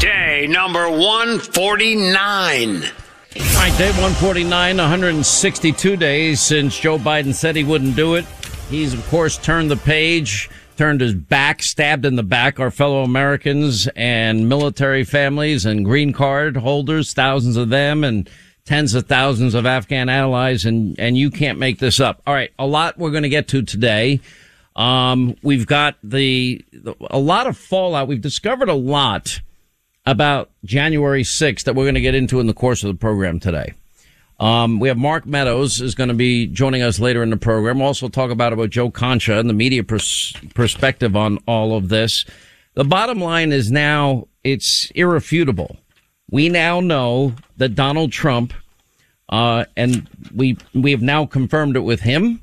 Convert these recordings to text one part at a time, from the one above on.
Day number 149. All right, day 149, 162 days since Joe Biden said he wouldn't do it. He's, of course, turned the page, turned his back, stabbed in the back our fellow Americans and military families and green card holders, thousands of them, and tens of thousands of Afghan allies. And, and you can't make this up. All right, a lot we're going to get to today. Um, we've got the, a lot of fallout. We've discovered a lot about January 6th that we're going to get into in the course of the program today. Um, we have Mark Meadows is going to be joining us later in the program. We'll also talk about about Joe Concha and the media pers- perspective on all of this. The bottom line is now it's irrefutable. We now know that Donald Trump, uh, and we we have now confirmed it with him.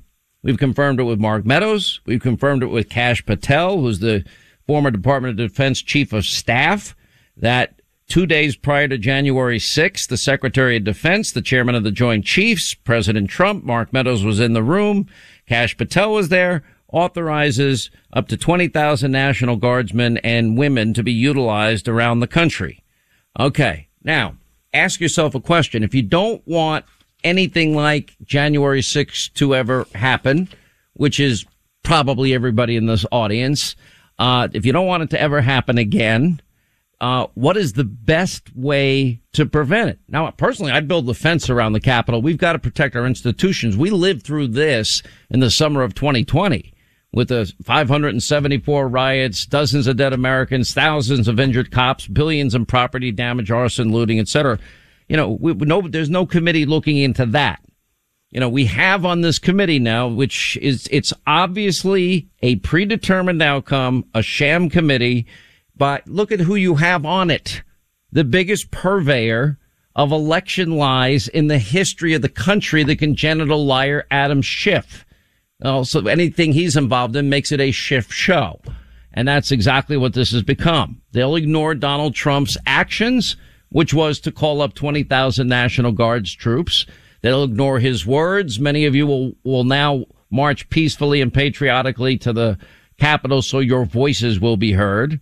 We've confirmed it with Mark Meadows. We've confirmed it with Kash Patel, who's the former Department of Defense Chief of Staff, that two days prior to January 6th, the Secretary of Defense, the Chairman of the Joint Chiefs, President Trump, Mark Meadows was in the room, Kash Patel was there, authorizes up to 20,000 National Guardsmen and women to be utilized around the country. Okay. Now, ask yourself a question. If you don't want anything like January 6th to ever happen, which is probably everybody in this audience. Uh, if you don't want it to ever happen again, uh, what is the best way to prevent it? Now, personally, I'd build the fence around the Capitol. We've got to protect our institutions. We lived through this in the summer of 2020 with the 574 riots, dozens of dead Americans, thousands of injured cops, billions in property damage, arson, looting, etc you know, we, no, there's no committee looking into that. You know, we have on this committee now, which is, it's obviously a predetermined outcome, a sham committee, but look at who you have on it. The biggest purveyor of election lies in the history of the country, the congenital liar, Adam Schiff. Also, anything he's involved in makes it a Schiff show. And that's exactly what this has become. They'll ignore Donald Trump's actions which was to call up 20,000 National Guards troops. They'll ignore his words. Many of you will, will now march peacefully and patriotically to the Capitol so your voices will be heard.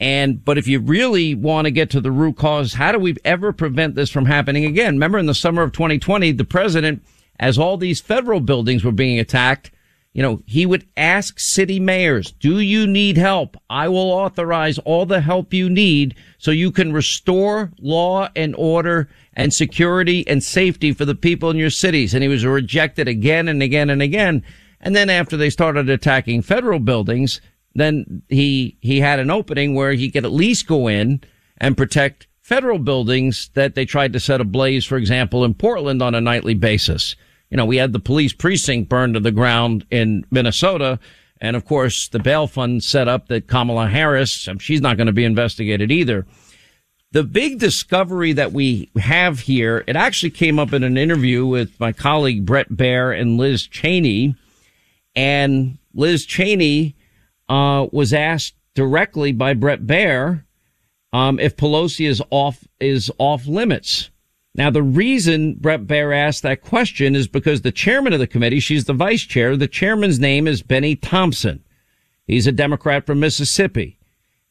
And, but if you really want to get to the root cause, how do we ever prevent this from happening again? Remember in the summer of 2020, the president, as all these federal buildings were being attacked, you know, he would ask city mayors, do you need help? I will authorize all the help you need so you can restore law and order and security and safety for the people in your cities. And he was rejected again and again and again. And then after they started attacking federal buildings, then he, he had an opening where he could at least go in and protect federal buildings that they tried to set ablaze, for example, in Portland on a nightly basis you know, we had the police precinct burned to the ground in Minnesota. And of course, the bail fund set up that Kamala Harris, she's not going to be investigated either. The big discovery that we have here, it actually came up in an interview with my colleague Brett Baier and Liz Cheney. And Liz Cheney, uh, was asked directly by Brett Baier, um, if Pelosi is off, is off limits. Now, the reason Brett Baier asked that question is because the chairman of the committee, she's the vice chair, the chairman's name is Bennie Thompson. He's a Democrat from Mississippi.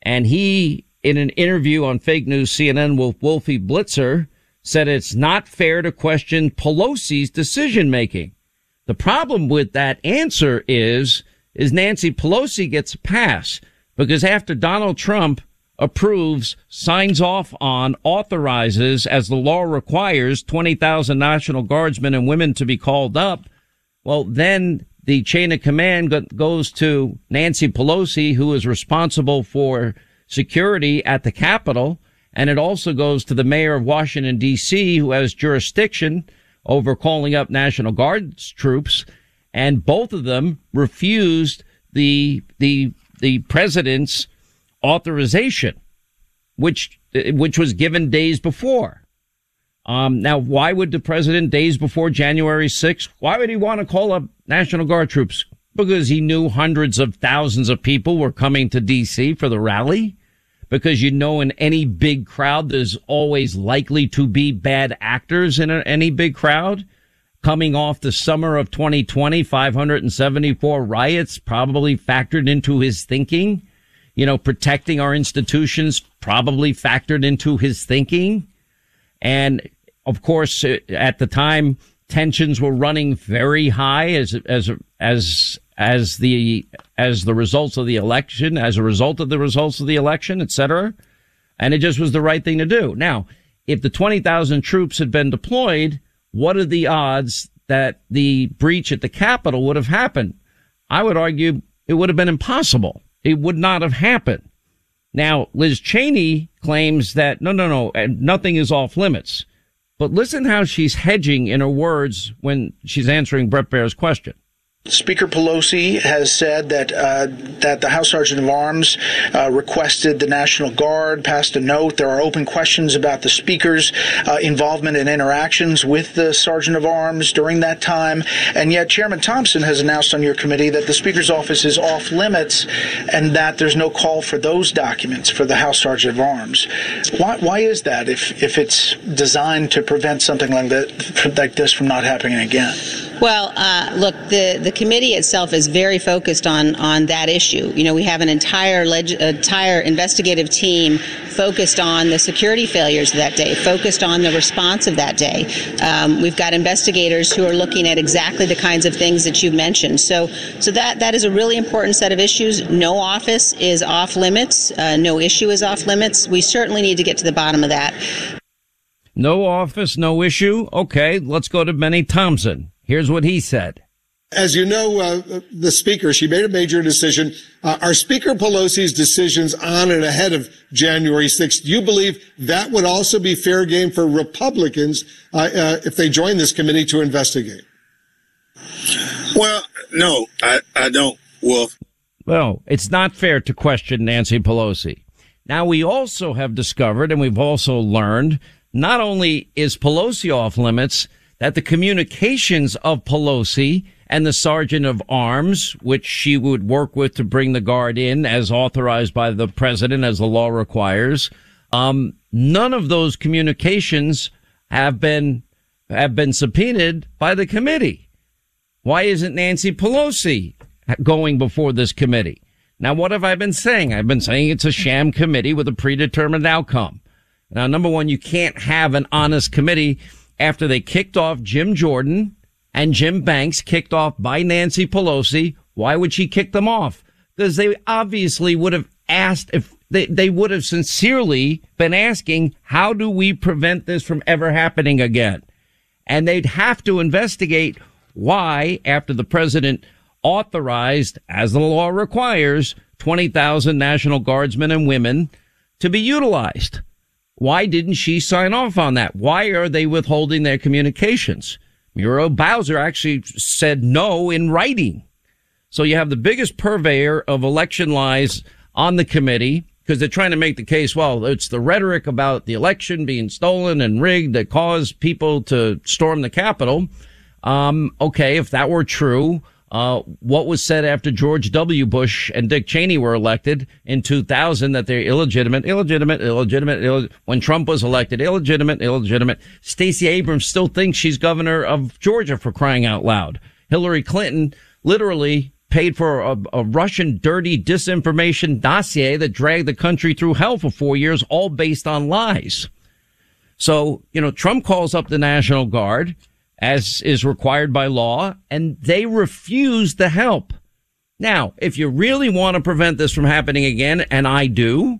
And he, in an interview on fake news CNN with Wolfie Blitzer, said it's not fair to question Pelosi's decision making. The problem with that answer is, is Nancy Pelosi gets a pass because after Donald Trump approves, signs off on, authorizes, as the law requires, 20,000 National Guardsmen and women to be called up, well, then the chain of command goes to Nancy Pelosi, who is responsible for security at the Capitol. And it also goes to the mayor of Washington, D.C., who has jurisdiction over calling up National Guards troops. And both of them refused the, the, the president's authorization, which which was given days before. Um, now, why would the president days before January 6th, why would he want to call up National Guard troops? Because he knew hundreds of thousands of people were coming to DC for the rally. Because you know, in any big crowd, there's always likely to be bad actors in a, any big crowd. Coming off the summer of 2020, 574 riots probably factored into his thinking. You know, protecting our institutions probably factored into his thinking. And of course, uh, at the time, tensions were running very high as, as, as, as the, as the results of the election, as a result of the results of the election, et cetera. And it just was the right thing to do. Now, if the 20,000 troops had been deployed, what are the odds that the breach at the Capitol would have happened? I would argue it would have been impossible. It would not have happened. Now, Liz Cheney claims that no, no, no, uh, nothing is off limits. But listen how she's hedging in her words when she's answering Brett Baier's question. Speaker Pelosi has said that uh, that the House Sergeant of Arms uh, requested the National Guard, passed a note. There are open questions about the Speaker's uh, involvement and interactions with the Sergeant of Arms during that time. And yet, Chairman Thompson has announced on your committee that the Speaker's office is off limits and that there's no call for those documents for the House Sergeant of Arms. Why, why is that if, if it's designed to prevent something like, that, like this from not happening again? Well, uh, look, the, the committee itself is very focused on, on that issue. You know, we have an entire leg- entire investigative team focused on the security failures of that day, focused on the response of that day. Um, we've got investigators who are looking at exactly the kinds of things that you mentioned. So, so that that is a really important set of issues. No office is off limits. Uh, no issue is off limits. We certainly need to get to the bottom of that. No office, no issue. Okay, let's go to Bennie Thompson. Here's what he said. As you know, uh, the speaker, she made a major decision. Uh, are Speaker Pelosi's decisions on and ahead of January 6th? Do you believe that would also be fair game for Republicans uh, uh, if they join this committee to investigate? Well, no, I, I don't, Wolf. Well, it's not fair to question Nancy Pelosi. Now, we also have discovered and we've also learned not only is Pelosi off limits, that the communications of Pelosi and the sergeant of arms, which she would work with to bring the guard in as authorized by the president, as the law requires, um, none of those communications have been have been subpoenaed by the committee. Why isn't Nancy Pelosi going before this committee? Now, what have I been saying? I've been saying it's a sham committee with a predetermined outcome. Now, number one, you can't have an honest committee after they kicked off Jim Jordan and Jim Banks kicked off by Nancy Pelosi. Why would she kick them off? Because they obviously would have asked if they, they would have sincerely been asking, how do we prevent this from ever happening again? And they'd have to investigate why, after the president authorized, as the law requires, 20,000 National Guardsmen and women to be utilized. Why didn't she sign off on that? Why are they withholding their communications? Muriel Bowser actually said no in writing. So you have the biggest purveyor of election lies on the committee because they're trying to make the case, well, it's the rhetoric about the election being stolen and rigged that caused people to storm the Capitol. Um, okay, if that were true, uh, what was said after George W. Bush and Dick Cheney were elected in 2000 that they're illegitimate, illegitimate, illegitimate, Ill- when Trump was elected, illegitimate, illegitimate. Stacey Abrams still thinks she's governor of Georgia for crying out loud. Hillary Clinton literally paid for a, a Russian dirty disinformation dossier that dragged the country through hell for four years, all based on lies. So, you know, Trump calls up the National Guard as is required by law, and they refuse the help. Now, if you really want to prevent this from happening again, and I do,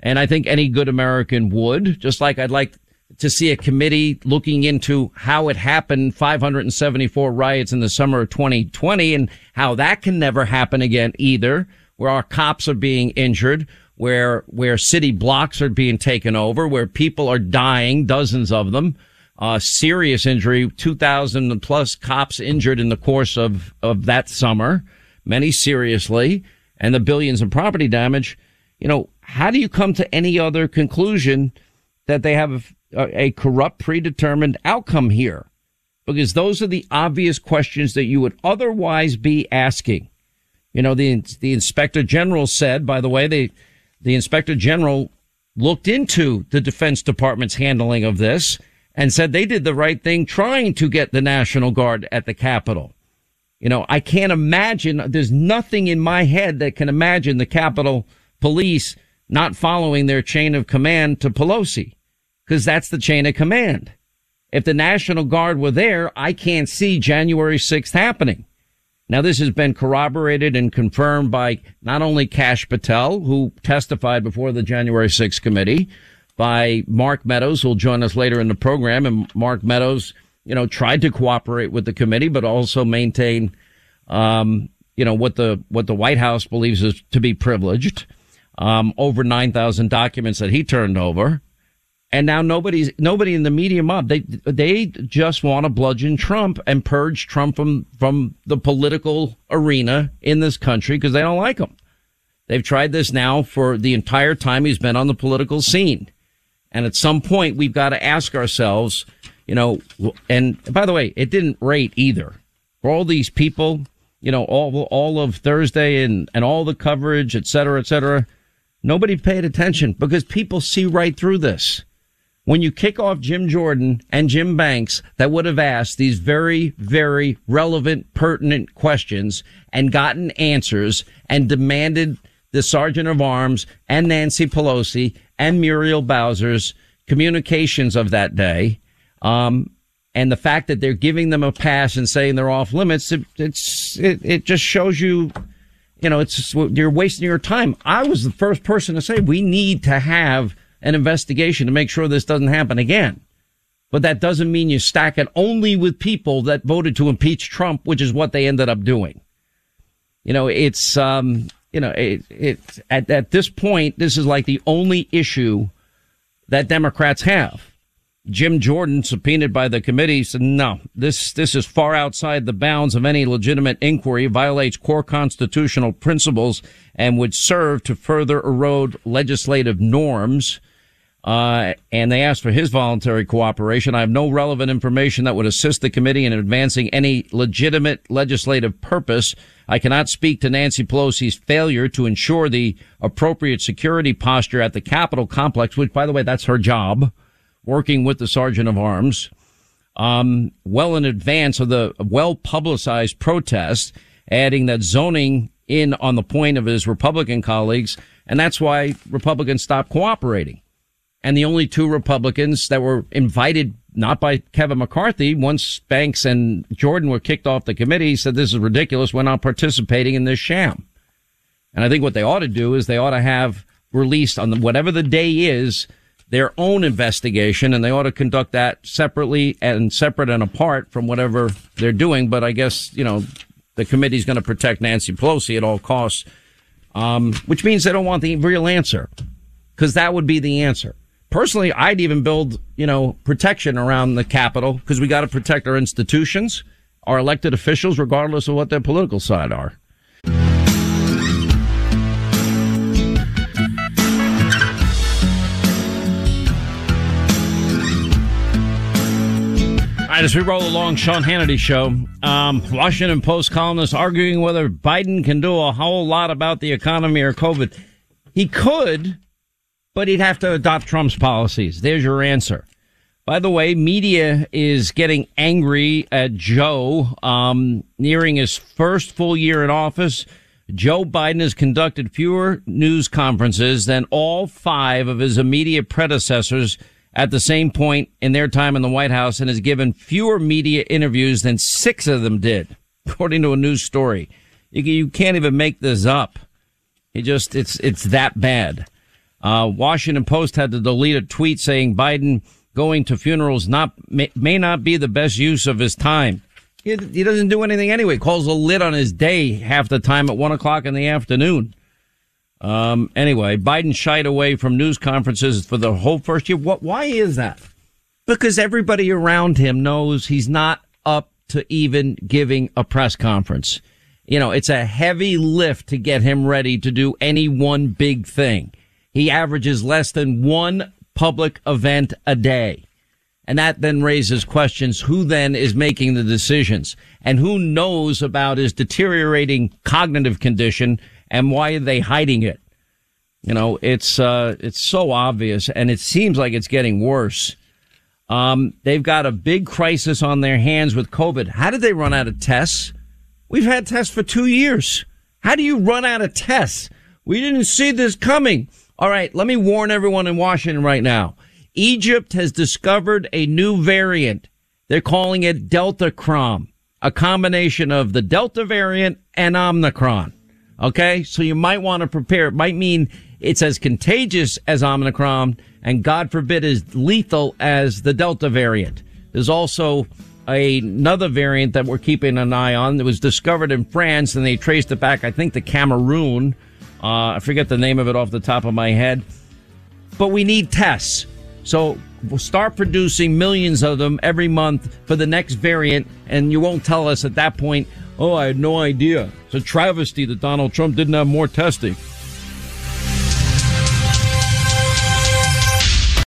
and I think any good American would, just like I'd like to see a committee looking into how it happened 574 riots in the summer of 2020 and how that can never happen again either, where our cops are being injured, where, where city blocks are being taken over, where people are dying, dozens of them, uh, serious injury, 2,000 plus cops injured in the course of, of that summer, many seriously, and the billions in property damage. You know, how do you come to any other conclusion that they have a, a corrupt, predetermined outcome here? Because those are the obvious questions that you would otherwise be asking. You know, the, the inspector general said, by the way, the, the inspector general looked into the defense department's handling of this and said they did the right thing trying to get the National Guard at the Capitol. You know, I can't imagine, there's nothing in my head that can imagine the Capitol police not following their chain of command to Pelosi. Cause that's the chain of command. If the National Guard were there, I can't see January 6th happening. Now, this has been corroborated and confirmed by not only Kash Patel, who testified before the January 6th committee, by Mark Meadows, who will join us later in the program. And Mark Meadows, you know, tried to cooperate with the committee, but also maintain, um, you know, what the, what the White House believes is to be privileged. Um, over 9,000 documents that he turned over. And now nobody's, nobody in the media mob, they, they just want to bludgeon Trump and purge Trump from, from the political arena in this country because they don't like him. They've tried this now for the entire time he's been on the political scene. And at some point, we've got to ask ourselves, you know, and by the way, it didn't rate either. For all these people, you know, all, all of Thursday and, and all the coverage, et cetera, et cetera, nobody paid attention because people see right through this when you kick off Jim Jordan and Jim Banks that would have asked these very, very relevant, pertinent questions and gotten answers and demanded the Sergeant of Arms and Nancy Pelosi and Muriel Bowser's communications of that day, um, and the fact that they're giving them a pass and saying they're off limits, it, it's it, it just shows you, you know, it's you're wasting your time. I was the first person to say we need to have an investigation to make sure this doesn't happen again. But that doesn't mean you stack it only with people that voted to impeach Trump, which is what they ended up doing. You know, it's, um, you know, it, it, at, at this point, this is like the only issue that Democrats have. Jim Jordan, subpoenaed by the committee, said, no, this, this is far outside the bounds of any legitimate inquiry, violates core constitutional principles, and would serve to further erode legislative norms. Uh, and they asked for his voluntary cooperation. I have no relevant information that would assist the committee in advancing any legitimate legislative purpose. I cannot speak to Nancy Pelosi's failure to ensure the appropriate security posture at the Capitol complex, which, by the way, that's her job, working with the Sergeant of Arms, um, well in advance of the well publicized protest, adding that zoning in on the point of his Republican colleagues, and that's why Republicans stopped cooperating and the only two Republicans that were invited, not by Kevin McCarthy, once Banks and Jordan were kicked off the committee, said this is ridiculous. We're not participating in this sham. And I think what they ought to do is they ought to have released on the, whatever the day is, their own investigation, and they ought to conduct that separately and separate and apart from whatever they're doing. But I guess, you know, the committee's going to protect Nancy Pelosi at all costs, um, which means they don't want the real answer because that would be the answer. Personally, I'd even build, you know, protection around the Capitol because we got to protect our institutions, our elected officials, regardless of what their political side are. All right, as we roll along, Sean Hannity show. Um, Washington Post columnist arguing whether Biden can do a whole lot about the economy or COVID. He could, but he'd have to adopt Trump's policies. There's your answer. By the way, media is getting angry at Joe, um, nearing his first full year in office. Joe Biden has conducted fewer news conferences than all five of his immediate predecessors at the same point in their time in the White House and has given fewer media interviews than six of them did, according to a news story. You, can't even make this up. It just, it's, it's that bad. Uh, Washington Post had to delete a tweet saying Biden going to funerals not may, may not be the best use of his time. He, he doesn't do anything anyway. Calls a lid on his day half the time at one o'clock in the afternoon. Um, anyway, Biden shied away from news conferences for the whole first year. What? Why is that? Because everybody around him knows he's not up to even giving a press conference. You know, it's a heavy lift to get him ready to do any one big thing. He averages less than one public event a day. And that then raises questions. Who then is making the decisions and who knows about his deteriorating cognitive condition and why are they hiding it? You know, it's, uh, it's so obvious and it seems like it's getting worse. Um, they've got a big crisis on their hands with COVID. How did they run out of tests? We've had tests for two years. How do you run out of tests? We didn't see this coming. All right, let me warn everyone in Washington right now. Egypt has discovered a new variant. They're calling it Deltacron, a combination of the Delta variant and Omicron. Okay, so you might want to prepare. It might mean it's as contagious as Omicron, and God forbid, as lethal as the Delta variant. There's also a, another variant that we're keeping an eye on that was discovered in France, and they traced it back, I think, to Cameroon. Uh, I forget the name of it off the top of my head. But we need tests. So we'll start producing millions of them every month for the next variant, and you won't tell us at that point, oh, I had no idea. It's a travesty that Donald Trump didn't have more testing.